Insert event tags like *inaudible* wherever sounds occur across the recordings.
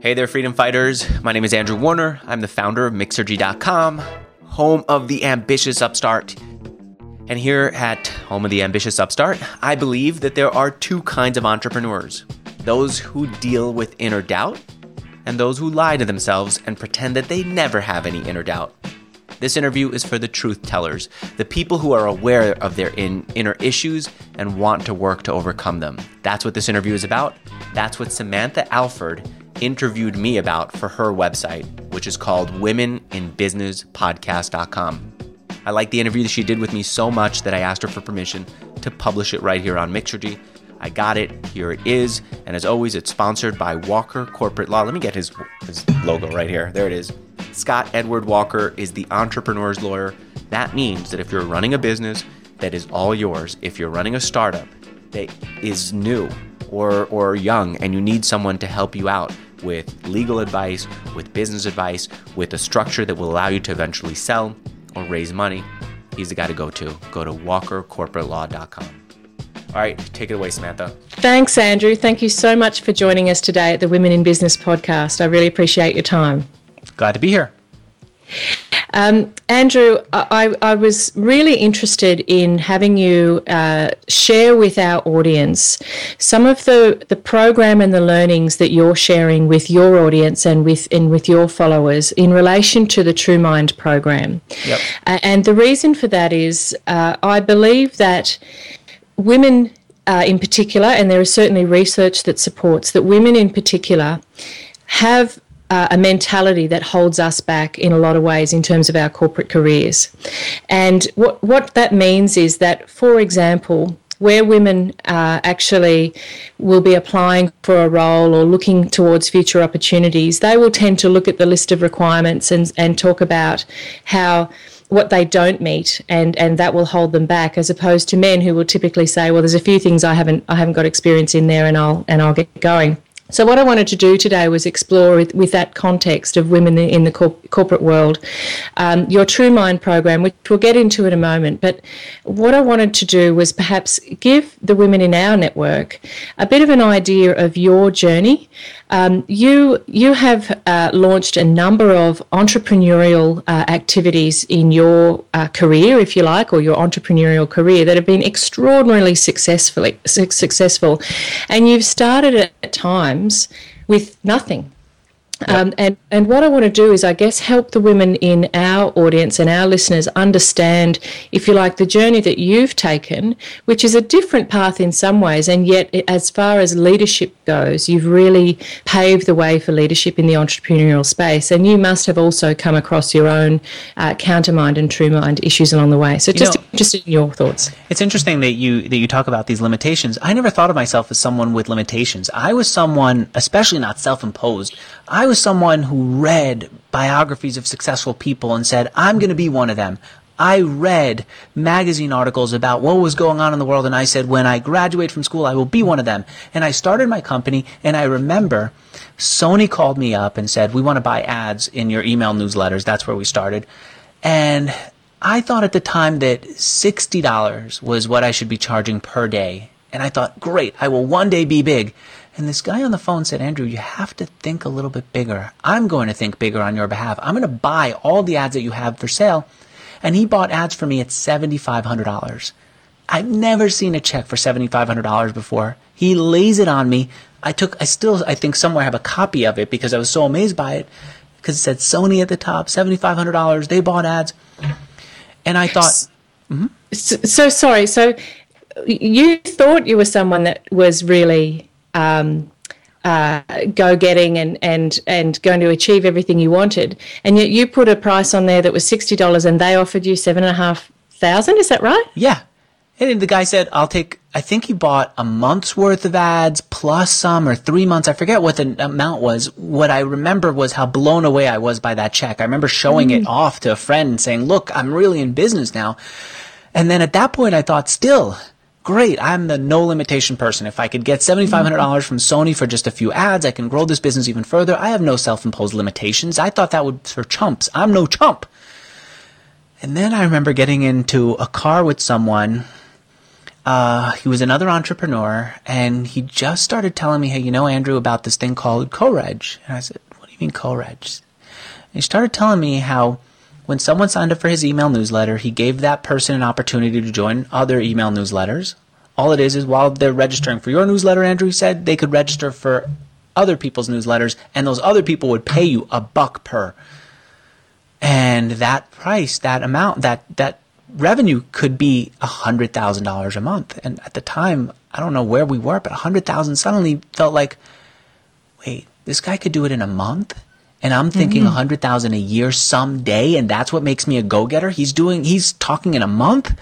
Hey there, freedom fighters. My name is Andrew Warner. I'm the founder of Mixergy.com, home of the ambitious upstart. And here at Home of the Ambitious Upstart, I believe that there are two kinds of entrepreneurs those who deal with inner doubt, and those who lie to themselves and pretend that they never have any inner doubt. This interview is for the truth tellers, the people who are aware of their in, inner issues and want to work to overcome them. That's what this interview is about. That's what Samantha Alford interviewed me about for her website, which is called womeninbusinesspodcast.com. I like the interview that she did with me so much that I asked her for permission to publish it right here on Mixergy. I got it. Here it is. And as always, it's sponsored by Walker Corporate Law. Let me get his, his logo right here. There it is. Scott Edward Walker is the entrepreneur's lawyer. That means that if you're running a business that is all yours, if you're running a startup that is new or, or young and you need someone to help you out with legal advice, with business advice, with a structure that will allow you to eventually sell or raise money, he's the guy to go to. Go to walkercorporatelaw.com. All right, take it away, Samantha. Thanks, Andrew. Thank you so much for joining us today at the Women in Business podcast. I really appreciate your time. Glad to be here. Um, Andrew, I, I, was really interested in having you uh, share with our audience some of the, the program and the learnings that you're sharing with your audience and with and with your followers in relation to the True Mind program. Yep. Uh, and the reason for that is uh, I believe that women uh, in particular, and there is certainly research that supports that women in particular have uh, a mentality that holds us back in a lot of ways in terms of our corporate careers. And what, what that means is that, for example, where women uh, actually will be applying for a role or looking towards future opportunities, they will tend to look at the list of requirements and, and talk about how what they don't meet and and that will hold them back as opposed to men who will typically say well there's a few things I haven't I haven't got experience in there and I'll and I'll get going so, what I wanted to do today was explore with, with that context of women in the corporate world, um, your True Mind program, which we'll get into in a moment. But what I wanted to do was perhaps give the women in our network a bit of an idea of your journey. Um, you you have uh, launched a number of entrepreneurial uh, activities in your uh, career, if you like, or your entrepreneurial career that have been extraordinarily successfully successful, and you've started at times with nothing. Yep. Um, and, and what I want to do is, I guess, help the women in our audience and our listeners understand, if you like, the journey that you've taken, which is a different path in some ways. And yet, as far as leadership goes, you've really paved the way for leadership in the entrepreneurial space. And you must have also come across your own uh, countermind and true mind issues along the way. So, just you know, interested in your thoughts. It's interesting that you that you talk about these limitations. I never thought of myself as someone with limitations. I was someone, especially not self-imposed. I was someone who read biographies of successful people and said, I'm going to be one of them. I read magazine articles about what was going on in the world and I said, when I graduate from school, I will be one of them. And I started my company and I remember Sony called me up and said, we want to buy ads in your email newsletters. That's where we started. And I thought at the time that $60 was what I should be charging per day. And I thought, great, I will one day be big. And this guy on the phone said, Andrew, you have to think a little bit bigger. I'm going to think bigger on your behalf. I'm going to buy all the ads that you have for sale. And he bought ads for me at $7,500. I've never seen a check for $7,500 before. He lays it on me. I took, I still, I think somewhere I have a copy of it because I was so amazed by it because it said Sony at the top, $7,500. They bought ads. And I thought, mm-hmm. so, so sorry. So you thought you were someone that was really um, uh, go getting and, and, and going to achieve everything you wanted. And yet you put a price on there that was $60 and they offered you seven and a half thousand. Is that right? Yeah. And the guy said, I'll take, I think he bought a month's worth of ads plus some or three months. I forget what the amount was. What I remember was how blown away I was by that check. I remember showing mm. it off to a friend and saying, look, I'm really in business now. And then at that point, I thought, still, great. I'm the no limitation person. If I could get $7,500 from Sony for just a few ads, I can grow this business even further. I have no self-imposed limitations. I thought that would for chumps. I'm no chump. And then I remember getting into a car with someone. uh, he was another entrepreneur, and he just started telling me, "Hey, you know, Andrew, about this thing called co-reg." And I said, "What do you mean co-reg?" And he started telling me how when someone signed up for his email newsletter, he gave that person an opportunity to join other email newsletters. All it is is while they're registering for your newsletter, Andrew said, they could register for other people's newsletters, and those other people would pay you a buck per. And that price, that amount, that that revenue could be hundred thousand dollars a month. And at the time, I don't know where we were, but a hundred thousand suddenly felt like, wait, this guy could do it in a month, and I'm thinking a mm-hmm. hundred thousand a year someday, and that's what makes me a go-getter. He's doing, he's talking in a month.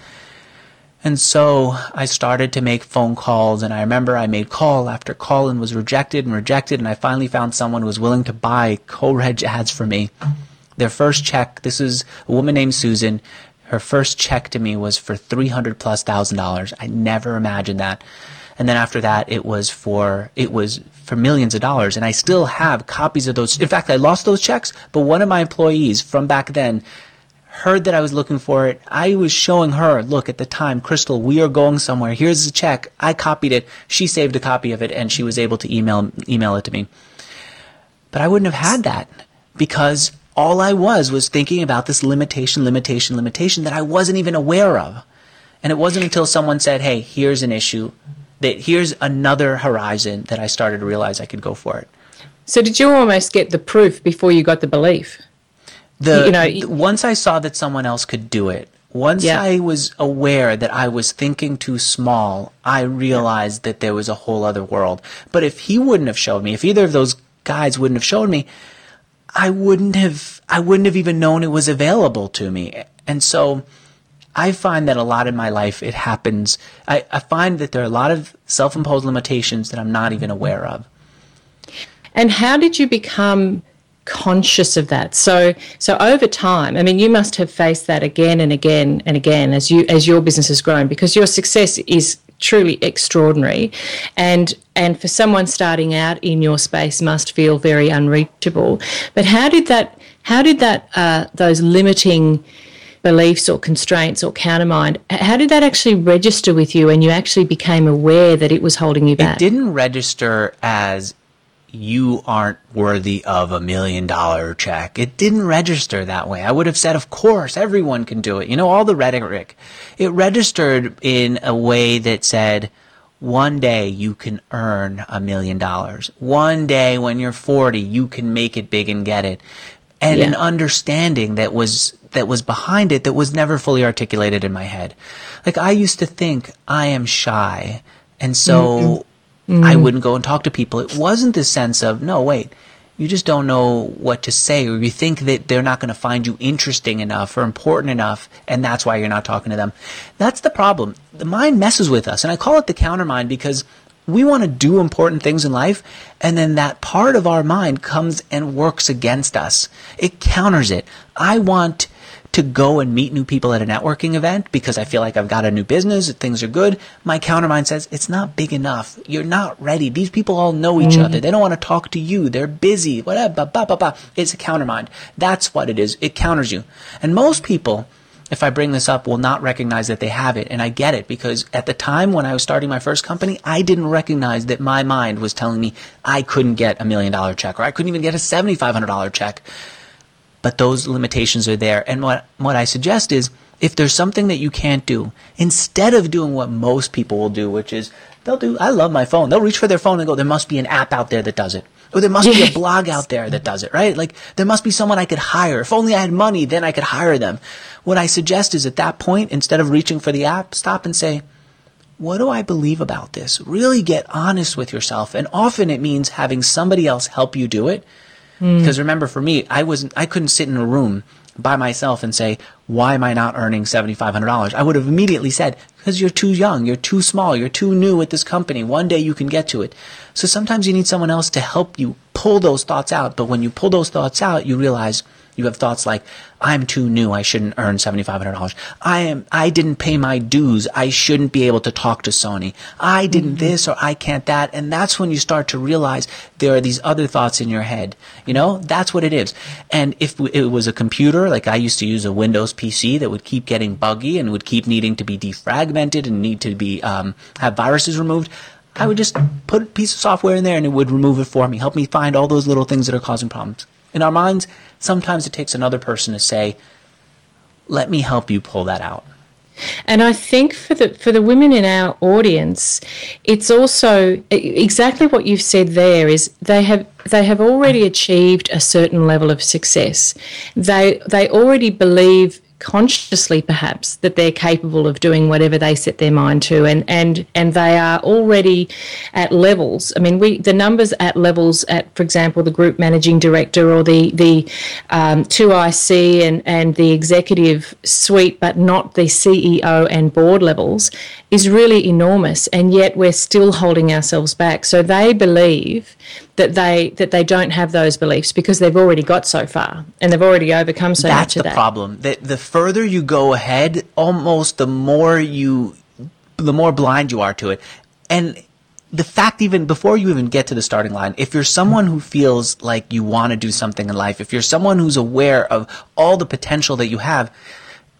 And so I started to make phone calls, and I remember I made call after call and was rejected and rejected, and I finally found someone who was willing to buy co-reg ads for me. Their first check, this is a woman named Susan. Her first check to me was for 300 plus thousand dollars. I never imagined that. And then after that, it was for, it was for millions of dollars. And I still have copies of those. In fact, I lost those checks, but one of my employees from back then heard that I was looking for it. I was showing her, look, at the time, Crystal, we are going somewhere. Here's the check. I copied it. She saved a copy of it and she was able to email, email it to me. But I wouldn't have had that because all I was was thinking about this limitation, limitation, limitation that I wasn't even aware of. And it wasn't until someone said, hey, here's an issue, that here's another horizon that I started to realize I could go for it. So did you almost get the proof before you got the belief? The, you know, once I saw that someone else could do it, once yeah. I was aware that I was thinking too small, I realized that there was a whole other world. But if he wouldn't have showed me, if either of those guys wouldn't have showed me, I wouldn't have I wouldn't have even known it was available to me. And so I find that a lot in my life it happens I, I find that there are a lot of self imposed limitations that I'm not even aware of. And how did you become conscious of that. So so over time, I mean, you must have faced that again and again and again as you as your business has grown because your success is truly extraordinary and and for someone starting out in your space must feel very unreachable but how did that how did that uh, those limiting beliefs or constraints or countermind how did that actually register with you and you actually became aware that it was holding you back it didn't register as you aren't worthy of a million dollar check. It didn't register that way. I would have said, of course, everyone can do it. You know, all the rhetoric. It registered in a way that said, one day you can earn a million dollars. One day when you're 40, you can make it big and get it. And yeah. an understanding that was, that was behind it that was never fully articulated in my head. Like I used to think I am shy. And so mm-hmm Mm. I wouldn't go and talk to people. It wasn't the sense of, no, wait, you just don't know what to say, or you think that they're not going to find you interesting enough or important enough, and that's why you're not talking to them. That's the problem. The mind messes with us, and I call it the counter mind because we want to do important things in life, and then that part of our mind comes and works against us. It counters it. I want to go and meet new people at a networking event because I feel like I've got a new business, things are good. My countermind says it's not big enough. You're not ready. These people all know each mm-hmm. other. They don't want to talk to you. They're busy. Whatever. It's a countermind. That's what it is. It counters you. And most people, if I bring this up, will not recognize that they have it. And I get it because at the time when I was starting my first company, I didn't recognize that my mind was telling me I couldn't get a million dollar check or I couldn't even get a $7,500 check but those limitations are there. And what, what I suggest is if there's something that you can't do, instead of doing what most people will do, which is they'll do, I love my phone. They'll reach for their phone and go, there must be an app out there that does it. Or there must be a blog out there that does it, right? Like there must be someone I could hire. If only I had money, then I could hire them. What I suggest is at that point, instead of reaching for the app, stop and say, what do I believe about this? Really get honest with yourself. And often it means having somebody else help you do it Mm. Because remember, for me, I wasn't, I couldn't sit in a room by myself and say, why am I not earning $7,500? I would have immediately said, because you're too young, you're too small, you're too new at this company. One day you can get to it. So sometimes you need someone else to help you pull those thoughts out. But when you pull those thoughts out, you realize You have thoughts like, I'm too new. I shouldn't earn $7,500. I am, I didn't pay my dues. I shouldn't be able to talk to Sony. I didn't mm-hmm. this or I can't that. And that's when you start to realize there are these other thoughts in your head. You know, that's what it is. And if it was a computer, like I used to use a Windows PC that would keep getting buggy and would keep needing to be defragmented and need to be, um, have viruses removed, I would just put a piece of software in there and it would remove it for me, help me find all those little things that are causing problems. In our minds, sometimes it takes another person to say, let me help you pull that out. And I think for the for the women in our audience, it's also exactly what you've said there is they have they have already achieved a certain level of success. They they already believe consciously perhaps that they're capable of doing whatever they set their mind to and and and they are already at levels i mean we the numbers at levels at for example the group managing director or the the um, 2ic and and the executive suite but not the ceo and board levels is really enormous and yet we're still holding ourselves back so they believe that they that they don't have those beliefs because they've already got so far and they've already overcome so That's much of that. That's the problem. That the further you go ahead, almost the more you the more blind you are to it. And the fact even before you even get to the starting line, if you're someone who feels like you want to do something in life, if you're someone who's aware of all the potential that you have,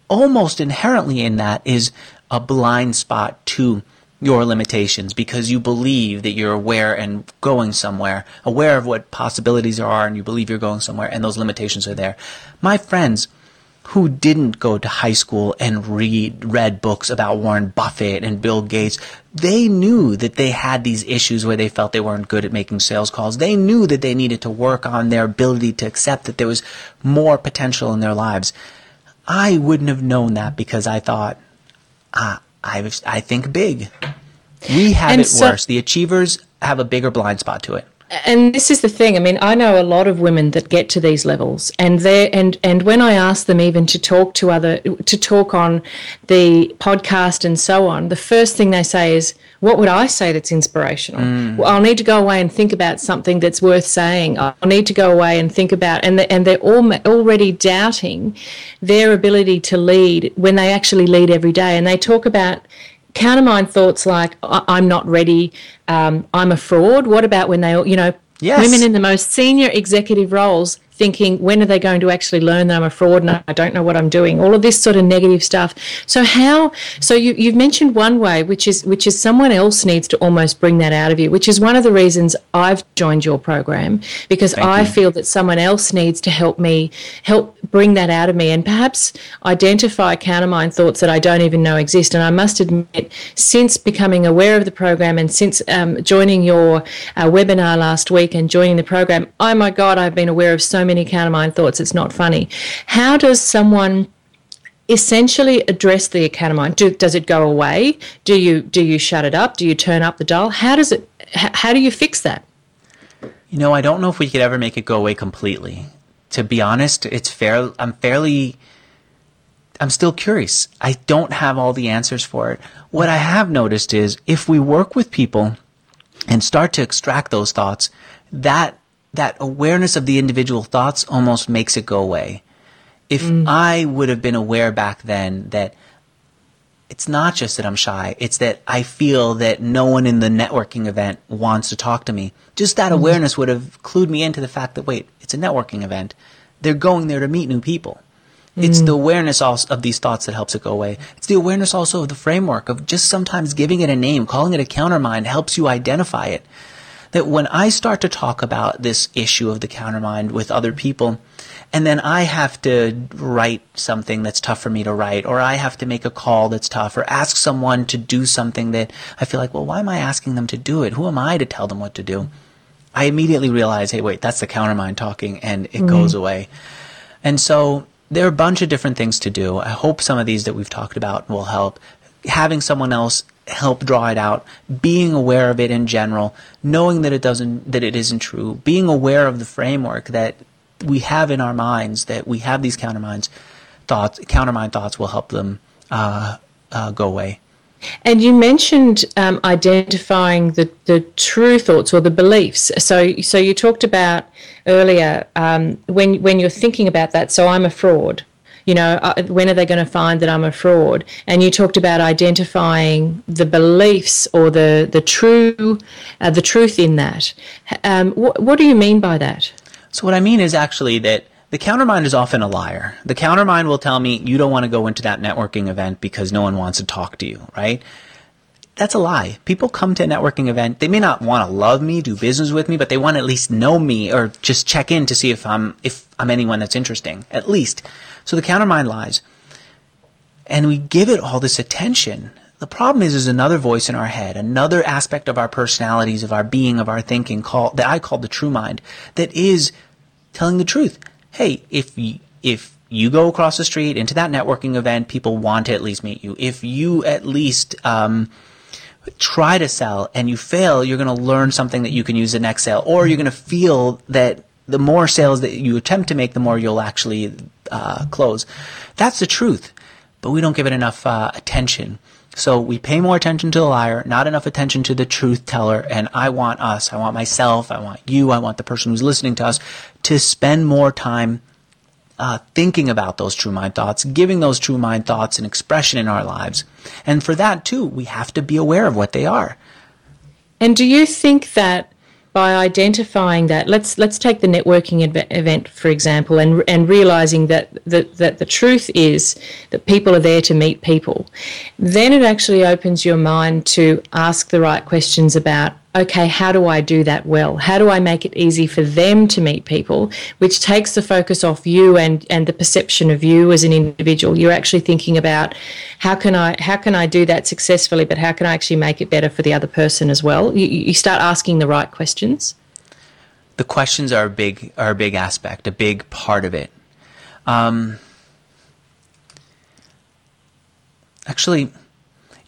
almost inherently in that is a blind spot to your limitations because you believe that you're aware and going somewhere, aware of what possibilities there are, and you believe you're going somewhere, and those limitations are there. My friends who didn't go to high school and read read books about Warren Buffett and Bill Gates, they knew that they had these issues where they felt they weren't good at making sales calls. They knew that they needed to work on their ability to accept that there was more potential in their lives. I wouldn't have known that because I thought, ah, I, I think big. We have and it so, worse. The achievers have a bigger blind spot to it. And this is the thing. I mean, I know a lot of women that get to these levels, and they and and when I ask them even to talk to other to talk on the podcast and so on, the first thing they say is, "What would I say that's inspirational?" Mm. Well, I'll need to go away and think about something that's worth saying. I'll need to go away and think about, and the, and they're all already doubting their ability to lead when they actually lead every day, and they talk about countermind thoughts like I'm not ready, um, I'm a fraud. What about when they, you know, yes. women in the most senior executive roles thinking, when are they going to actually learn that I'm a fraud and I don't know what I'm doing? All of this sort of negative stuff. So how? So you, you've mentioned one way, which is which is someone else needs to almost bring that out of you, which is one of the reasons I've joined your program because Thank I you. feel that someone else needs to help me help bring that out of me and perhaps identify countermind thoughts that I don't even know exist. And I must admit, since becoming aware of the program and since um, joining your uh, webinar last week and joining the program, oh my God, I've been aware of so many countermind thoughts. It's not funny. How does someone essentially address the countermind? Do, does it go away? Do you do you shut it up? Do you turn up the dial? How does it? How, how do you fix that? You know, I don't know if we could ever make it go away completely. To be honest, it's fair. I'm fairly. I'm still curious. I don't have all the answers for it. What I have noticed is if we work with people and start to extract those thoughts, that that awareness of the individual thoughts almost makes it go away. If mm. I would have been aware back then that it's not just that I'm shy, it's that I feel that no one in the networking event wants to talk to me. Just that mm. awareness would have clued me into the fact that, wait, it's a networking event. They're going there to meet new people. Mm. It's the awareness also of these thoughts that helps it go away. It's the awareness also of the framework of just sometimes giving it a name, calling it a countermind helps you identify it that when I start to talk about this issue of the countermind with other people, and then I have to write something that's tough for me to write, or I have to make a call that's tough, or ask someone to do something that I feel like, well, why am I asking them to do it? Who am I to tell them what to do? I immediately realize, hey, wait, that's the countermind talking, and it mm-hmm. goes away. And so there are a bunch of different things to do. I hope some of these that we've talked about will help. Having someone else help draw it out, being aware of it in general, knowing that it doesn't that it isn't true, being aware of the framework that we have in our minds, that we have these counterminds thoughts, countermind thoughts will help them uh, uh, go away. And you mentioned um, identifying the, the true thoughts or the beliefs. So, so you talked about earlier um, when when you're thinking about that. So I'm a fraud. You know, uh, when are they going to find that I'm a fraud? And you talked about identifying the beliefs or the the true uh, the truth in that. Um, wh- what do you mean by that? So what I mean is actually that the countermind is often a liar. The countermind will tell me you don't want to go into that networking event because no one wants to talk to you, right? That's a lie. People come to a networking event. They may not want to love me, do business with me, but they want to at least know me or just check in to see if I'm if I'm anyone that's interesting. At least. So the countermind lies. And we give it all this attention. The problem is, there's another voice in our head, another aspect of our personalities, of our being, of our thinking, called that I call the true mind, that is telling the truth hey, if you, if you go across the street into that networking event, people want to at least meet you. If you at least um, try to sell and you fail, you're going to learn something that you can use the next sale, or you're going to feel that the more sales that you attempt to make, the more you'll actually uh, close. That's the truth, but we don't give it enough uh, attention. So we pay more attention to the liar, not enough attention to the truth teller. And I want us, I want myself, I want you, I want the person who's listening to us to spend more time uh, thinking about those true mind thoughts, giving those true mind thoughts an expression in our lives. And for that too, we have to be aware of what they are. And do you think that by identifying that let's let's take the networking event for example and and realizing that, that that the truth is that people are there to meet people then it actually opens your mind to ask the right questions about okay how do I do that well? How do I make it easy for them to meet people? Which takes the focus off you and and the perception of you as an individual. You're actually thinking about how can I how can I do that successfully but how can I actually make it better for the other person as well? You, you start asking the right questions. The questions are a big are a big aspect a big part of it. Um, actually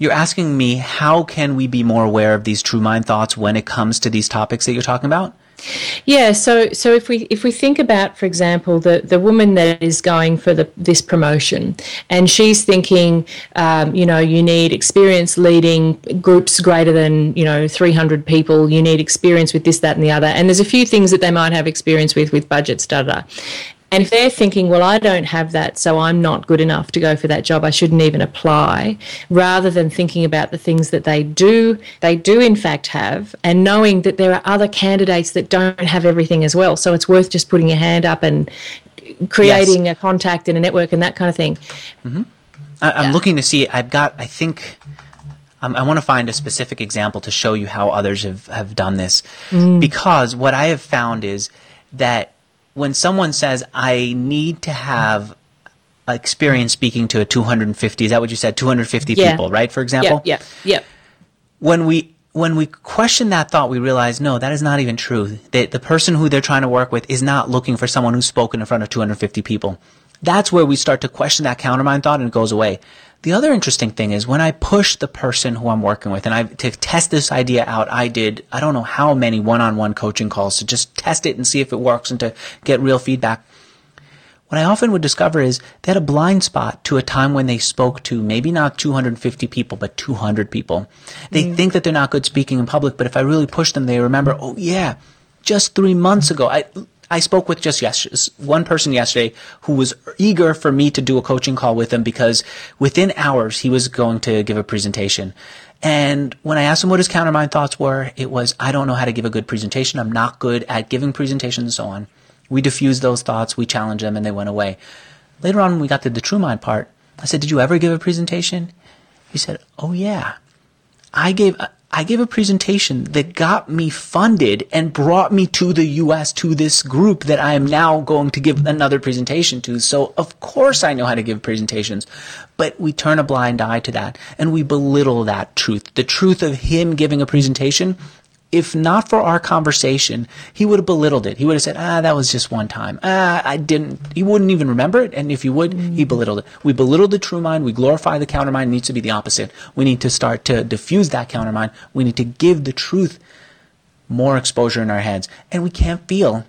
you're asking me how can we be more aware of these true mind thoughts when it comes to these topics that you're talking about? Yeah, so so if we if we think about, for example, the the woman that is going for the this promotion, and she's thinking, um, you know, you need experience leading groups greater than you know 300 people. You need experience with this, that, and the other. And there's a few things that they might have experience with with budgets, da da. And if they're thinking, well, I don't have that, so I'm not good enough to go for that job, I shouldn't even apply, rather than thinking about the things that they do, they do in fact have, and knowing that there are other candidates that don't have everything as well. So it's worth just putting your hand up and creating yes. a contact in a network and that kind of thing. Mm-hmm. I, am yeah. looking to see, I've got, I think, um, I want to find a specific example to show you how others have, have done this. Mm. Because what I have found is that when someone says, I need to have experience speaking to a 250, is that what you said? 250 yeah. people, right? For example? Yeah, yeah, yeah. When we, when we question that thought, we realize, no, that is not even true. That the person who they're trying to work with is not looking for someone who's spoken in front of 250 people. That's where we start to question that countermind thought and it goes away. The other interesting thing is when I push the person who I'm working with and I to test this idea out, I did I don't know how many one-on-one coaching calls to just test it and see if it works and to get real feedback. What I often would discover is they had a blind spot to a time when they spoke to maybe not 250 people, but 200 people. They mm. think that they're not good speaking in public, but if I really push them, they remember, oh yeah, just three months ago, I I spoke with just yesterday, one person yesterday who was eager for me to do a coaching call with him because within hours he was going to give a presentation. And when I asked him what his countermind thoughts were, it was, I don't know how to give a good presentation. I'm not good at giving presentations and so on. We diffused those thoughts, we challenged them, and they went away. Later on, when we got to the true mind part, I said, Did you ever give a presentation? He said, Oh, yeah. I gave, I gave a presentation that got me funded and brought me to the US to this group that I am now going to give another presentation to. So of course I know how to give presentations, but we turn a blind eye to that and we belittle that truth. The truth of him giving a presentation if not for our conversation, he would have belittled it. He would have said, ah, that was just one time. Ah, I didn't, he wouldn't even remember it. And if he would, mm-hmm. he belittled it. We belittle the true mind. We glorify the counter mind. It needs to be the opposite. We need to start to diffuse that counter mind. We need to give the truth more exposure in our heads. And we can't feel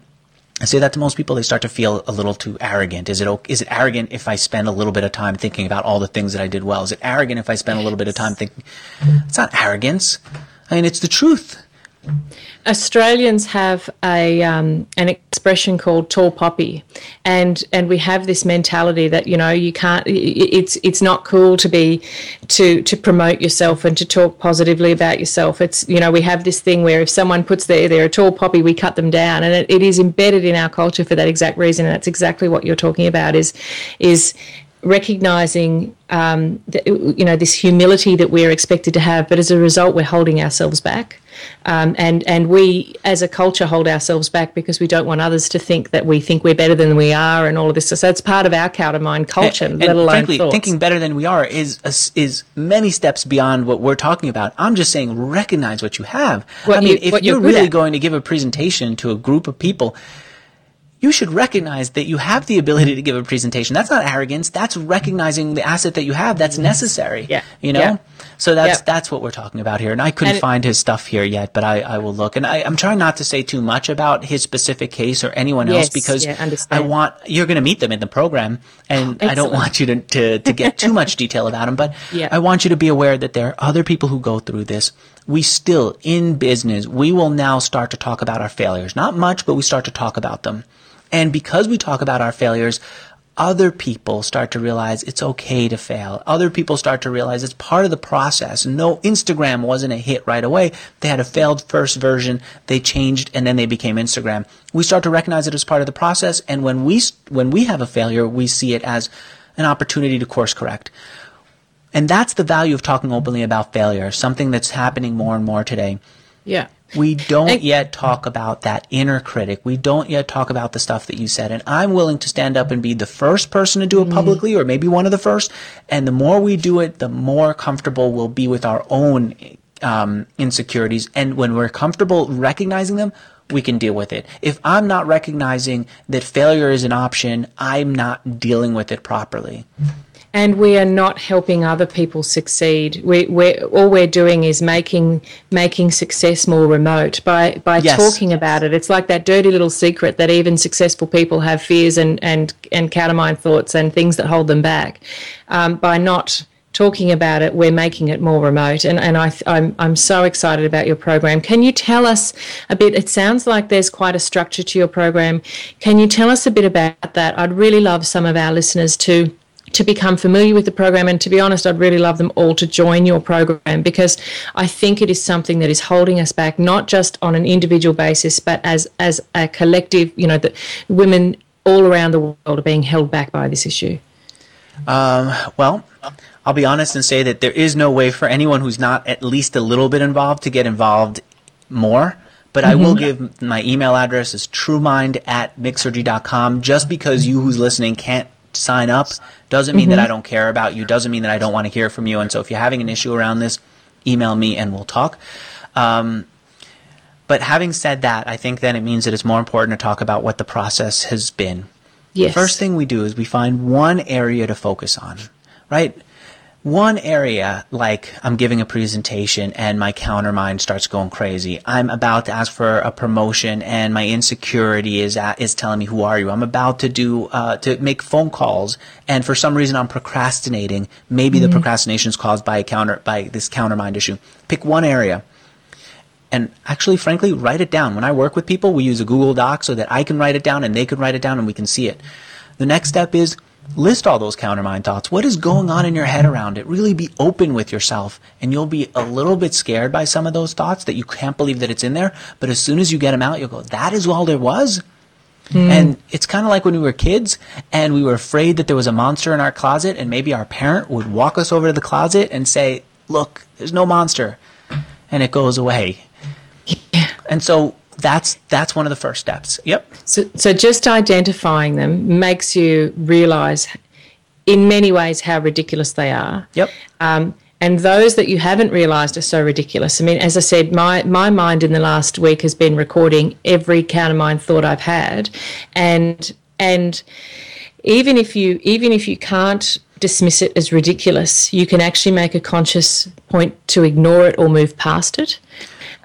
I say that to most people, they start to feel a little too arrogant. Is it is it arrogant if I spend a little bit of time thinking about all the things that I did well? Is it arrogant if I spend a little bit of time thinking? It's not arrogance. I mean, it's the truth. Australians have a um, an expression called tall poppy, and and we have this mentality that you know you can't. It's it's not cool to be to to promote yourself and to talk positively about yourself. It's you know we have this thing where if someone puts their they're a tall poppy, we cut them down, and it, it is embedded in our culture for that exact reason. And that's exactly what you're talking about. Is is recognizing um, that, you know this humility that we're expected to have, but as a result, we're holding ourselves back, um, and and we as a culture hold ourselves back because we don't want others to think that we think we're better than we are, and all of this. So it's part of our countermind culture, and, let and alone frankly, thoughts. thinking better than we are is is many steps beyond what we're talking about. I'm just saying, recognize what you have. What I mean, you- if you're you're really at. going to give a presentation to a group of people. You should recognize that you have the ability to give a presentation. That's not arrogance. That's recognizing the asset that you have. That's necessary. Yeah. You know. Yeah. So that's Yeah. that's what we're talking about here. And I couldn't And find his stuff here yet, but I, I will look. And I, I'm trying not to say too much about his specific case or anyone else Yes, because yeah, I want you're going to meet them in the program, and I don't want you to, to, to get too *laughs* much detail about them. But Yeah. I want you to be aware that there are other people who go through this. We still in business, we will now start to talk about our failures. Not much, but we start to talk about them. And because we talk about our failures, other people start to realize it's okay to fail. Other people start to realize it's part of the process. No, Instagram wasn't a hit right away. They had a failed first version. They changed and then they became Instagram. We start to recognize it as part of the process. And when we, when we have a failure, we see it as an opportunity to course correct. And that's the value of talking openly about failure, something that's happening more and more today. Yeah. We don't And- yet talk about that inner critic. We don't yet talk about the stuff that you said. And I'm willing to stand up and be the first person to do it publicly, or maybe one of the first. And the more we do it, the more comfortable we'll be with our own um, insecurities. And when we're comfortable recognizing them, we can deal with it. If I'm not recognizing that failure is an option, I'm not dealing with it properly. And we are not helping other people succeed. We, we're all we're doing is making making success more remote by by Yes. talking about it. It's like that dirty little secret that even successful people have fears and and and countermind thoughts and things that hold them back. Um, by not talking about it, we're making it more remote. And and I th- I'm I'm so excited about your program. Can you tell us a bit? It sounds like there's quite a structure to your program. Can you tell us a bit about that? I'd really love some of our listeners to to become familiar with the program and to be honest i'd really love them all to join your program because i think it is something that is holding us back not just on an individual basis but as as a collective you know that women all around the world are being held back by this issue um, Well, I'll be honest and say that there is no way for anyone who's not at least a little bit involved to get involved more. But I will mm-hmm. give my email address is truemind at mixergy.com. Just because you who's listening can't sign up doesn't mean that I don't care about you, doesn't mean that I don't want to hear from you. And so if you're having an issue around this, email me and we'll talk. Um, but having said that, I think then it means that it's more important to talk about what the process has been. yes First thing we do is we find one area to focus on, right? One area, like I'm giving a presentation and my countermind starts going crazy. I'm about to ask for a promotion and my insecurity is at, is telling me, who are you? I'm about to do, uh, to make phone calls and for some reason I'm procrastinating. Maybe the procrastination is caused by a counter, by this countermind issue. Pick one area and actually, frankly, write it down. When I work with people, we use a Google Doc so that I can write it down and they can write it down and we can see it. The next step is list all those countermind thoughts. What is going on in your head around it? Really be open with yourself and you'll be a little bit scared by some of those thoughts that you can't believe that it's in there. But as soon as you get them out, you'll go, that is all there was. Hmm. And it's kind of like when we were kids and we were afraid that there was a monster in our closet and maybe our parent would walk us over to the closet and say, look, there's no monster. And it goes away. And so that's that's one of the first steps. Yep. So, so just identifying them makes you realize, in many ways, how ridiculous they are. Yep. Um, and those that you haven't realised are so ridiculous. I mean, as I said, my my mind in the last week has been recording every countermind thought I've had, and and even if you even if you can't dismiss it as ridiculous, you can actually make a conscious point to ignore it or move past it.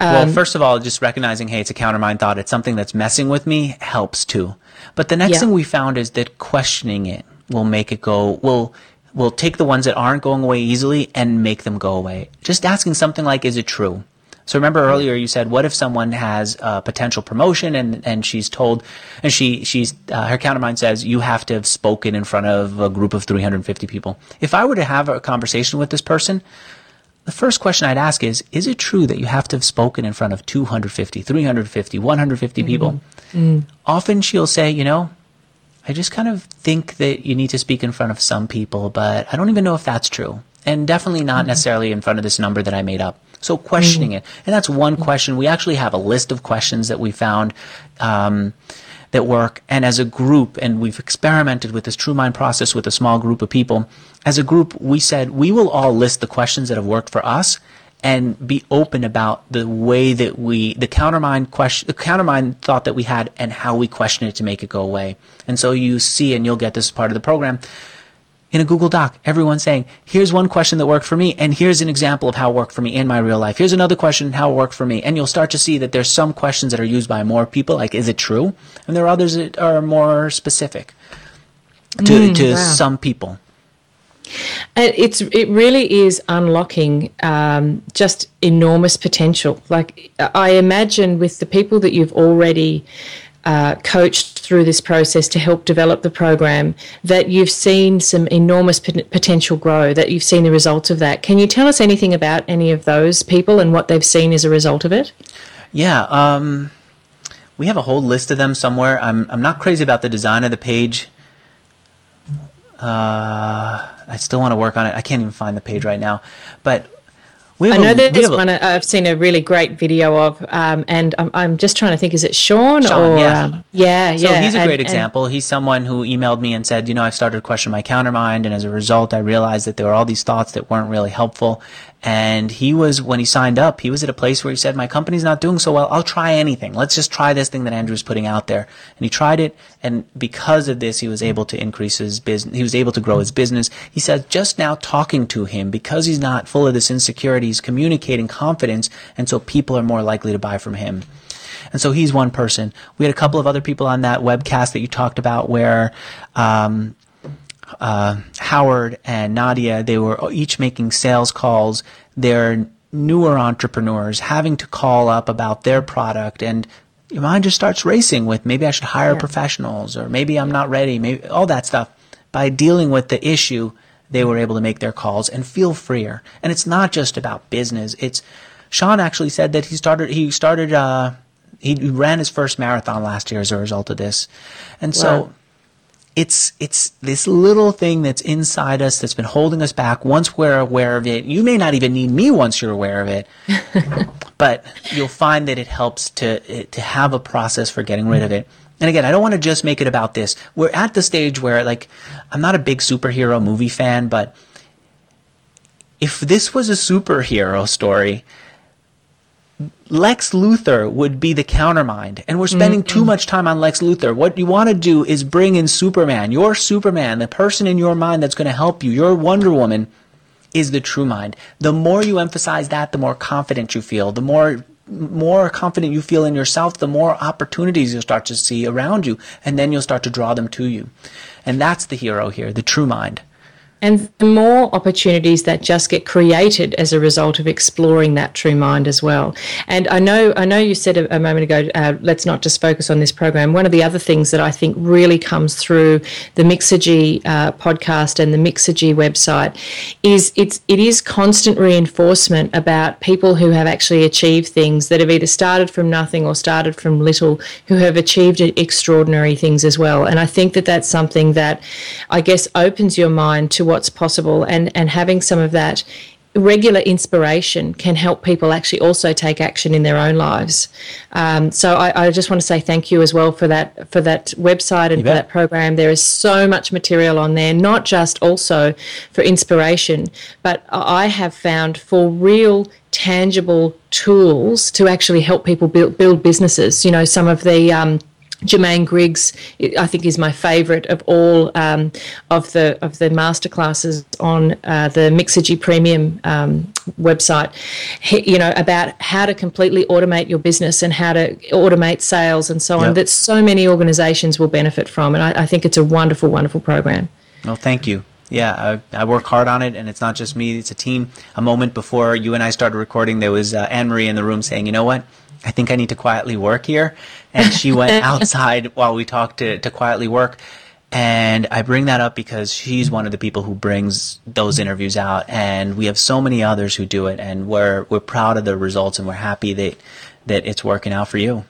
Well, first of all, just recognizing, hey, it's a countermind thought. It's something that's messing with me helps too. But the next Yeah. thing we found is that questioning it will make it go, will, will take the ones that aren't going away easily and make them go away. Just asking something like, is it true? So remember earlier you said, what if someone has a potential promotion and, and she's told, and she, she's, uh, her countermind says, you have to have spoken in front of a group of 350 people. If I were to have a conversation with this person, the first question I'd ask is Is it true that you have to have spoken in front of 250, 350, 150 mm-hmm. people? Mm. Often she'll say, You know, I just kind of think that you need to speak in front of some people, but I don't even know if that's true. And definitely not mm-hmm. necessarily in front of this number that I made up. So questioning mm-hmm. it. And that's one question. We actually have a list of questions that we found. Um, that work. And as a group, and we've experimented with this True Mind process with a small group of people, as a group, we said we will all list the questions that have worked for us and be open about the way that we, the countermind question, the countermind thought that we had and how we question it to make it go away. And so you see, and you'll get this part of the program, in a Google Doc, everyone saying, here's one question that worked for me, and here's an example of how it worked for me in my real life. Here's another question, how it worked for me. And you'll start to see that there's some questions that are used by more people, like, is it true? And there are others that are more specific to, to wow. some people. And it's it really is unlocking um, just enormous potential. Like I imagine with the people that you've already uh, coached through this process to help develop the program, that you've seen some enormous pot- potential grow. That you've seen the results of that. Can you tell us anything about any of those people and what they've seen as a result of it? Yeah, um, we have a whole list of them somewhere. I'm I'm not crazy about the design of the page. Uh, I still want to work on it. I can't even find the page right now, but we I know a, there's one I- I've seen a really great video of, um, and I'm, I'm just trying to think: is it Sean, Sean, or yeah. Um, yeah, So yeah? he's a and- great and- example. he's someone who emailed me and said, you know, I've started to question my countermind, and as a result, I realized that there were all these thoughts that weren't really helpful. And he was, when he signed up, he was at a place where he said, my company's not doing so well. I'll try anything. Let's just try this thing that Andrew's putting out there. And he tried it, and because of this, he was able to increase his business. He was able to grow his business. He said, just now talking to him, because he's not full of this insecurity, he's communicating confidence, and so people are more likely to buy from him. And so he's one person. We had a couple of other people on that webcast that you talked about where um, uh, Howard and Nadia, they were each making sales calls. They're newer entrepreneurs having to call up about their product and your mind just starts racing with maybe I should hire professionals or maybe I'm not ready, maybe all that stuff. By dealing with the issue, they were able to make their calls and feel freer. And it's not just about business. It's Sean actually said that he started he started uh he ran his first marathon last year as a result of this. And so Wow. It's it's this little thing that's inside us that's been holding us back. Once we're aware of it, you may not even need me once you're aware of it, *laughs* but you'll find that it helps to to have a process for getting rid of it. And again, I don't want to just make it about this. We're at the stage where like I'm not a big superhero movie fan, but if this was a superhero story, Lex Luthor would be the countermind. And we're spending too mm-hmm. much time on Lex Luthor. What you want to do is bring in Superman. Your Superman, the person in your mind that's going to help you, your Wonder Woman, is the true mind. The more you emphasize that, the more confident you feel. The more more confident you feel in yourself, the more opportunities you'll start to see around you, and then you'll start to draw them to you. And that's the hero here, the true mind. And the more opportunities that just get created as a result of exploring that true mind as well. And I know, I know you said a, a moment ago, uh, let's not just focus on this program. One of the other things that I think really comes through the Mixergy uh, podcast and the Mixergy website is it's it is constant reinforcement about people who have actually achieved things that have either started from nothing or started from little, who have achieved extraordinary things as well. And I think that that's something that I guess opens your mind to what's possible and, and having some of that regular inspiration can help people actually also take action in their own lives. Um, so I, I just want to say thank you as well for that for that website and for that program. There is so much material on there, not just also for inspiration, but I have found for real tangible tools to actually help people build, build businesses. You know, some of the um, Jermaine Griggs, I think, is my favourite of all um, of the of the masterclasses on uh, the Mixergy Premium um, website. He, you know about how to completely automate your business and how to automate sales and so on. Yep. That so many organisations will benefit from, and I, I think it's a wonderful, wonderful program. Well, thank you. Yeah, I, I, work hard on it, and it's not just me; it's a team. A moment before you and I started recording, there was uh, Anne Marie in the room saying, "You know what? I think I need to quietly work here," and she went *laughs* outside while we talked to to quietly work. And I bring that up because she's one of the people who brings those interviews out, and we have so many others who do it, and we're we're proud of the results, and we're happy that that it's working out for you.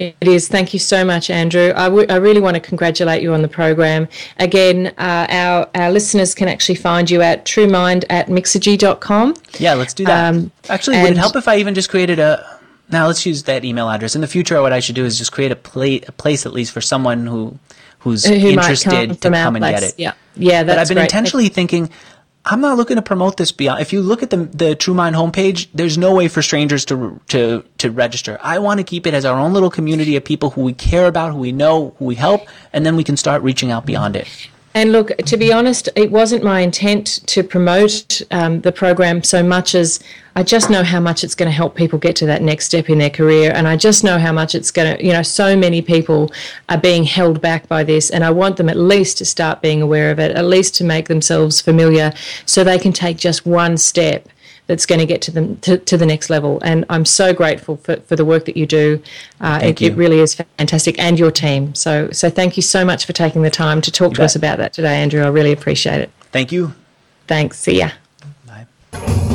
It is. Thank you so much, Andrew. I, w- I really want to congratulate you on the program. Again, uh, our, our listeners can actually find you at truemind at mixergy.com. Yeah, let's do that. Um, actually, would it help if I even just created a. Now, let's use that email address. In the future, what I should do is just create a, play, a place, at least, for someone who who's who interested come to come and get it. Yeah, yeah, that's But I've been great. intentionally thinking I'm not looking to promote this beyond. If you look at the the TrueMind homepage, there's no way for strangers to to to register. I want to keep it as our own little community of people who we care about, who we know, who we help, and then we can start reaching out beyond it. And look, to be honest, it wasn't my intent to promote um, the program so much as I just know how much it's going to help people get to that next step in their career. And I just know how much it's going to, you know, so many people are being held back by this. And I want them at least to start being aware of it, at least to make themselves familiar so they can take just one step that's going to get to them to, to the next level. And I'm so grateful for, for the work that you do. Uh, it, you. it, really is fantastic, and your team. So so thank you so much for taking the time to talk you to bet. us about that today, Andrew. I really appreciate it. Thank you. Thanks. See ya. Bye.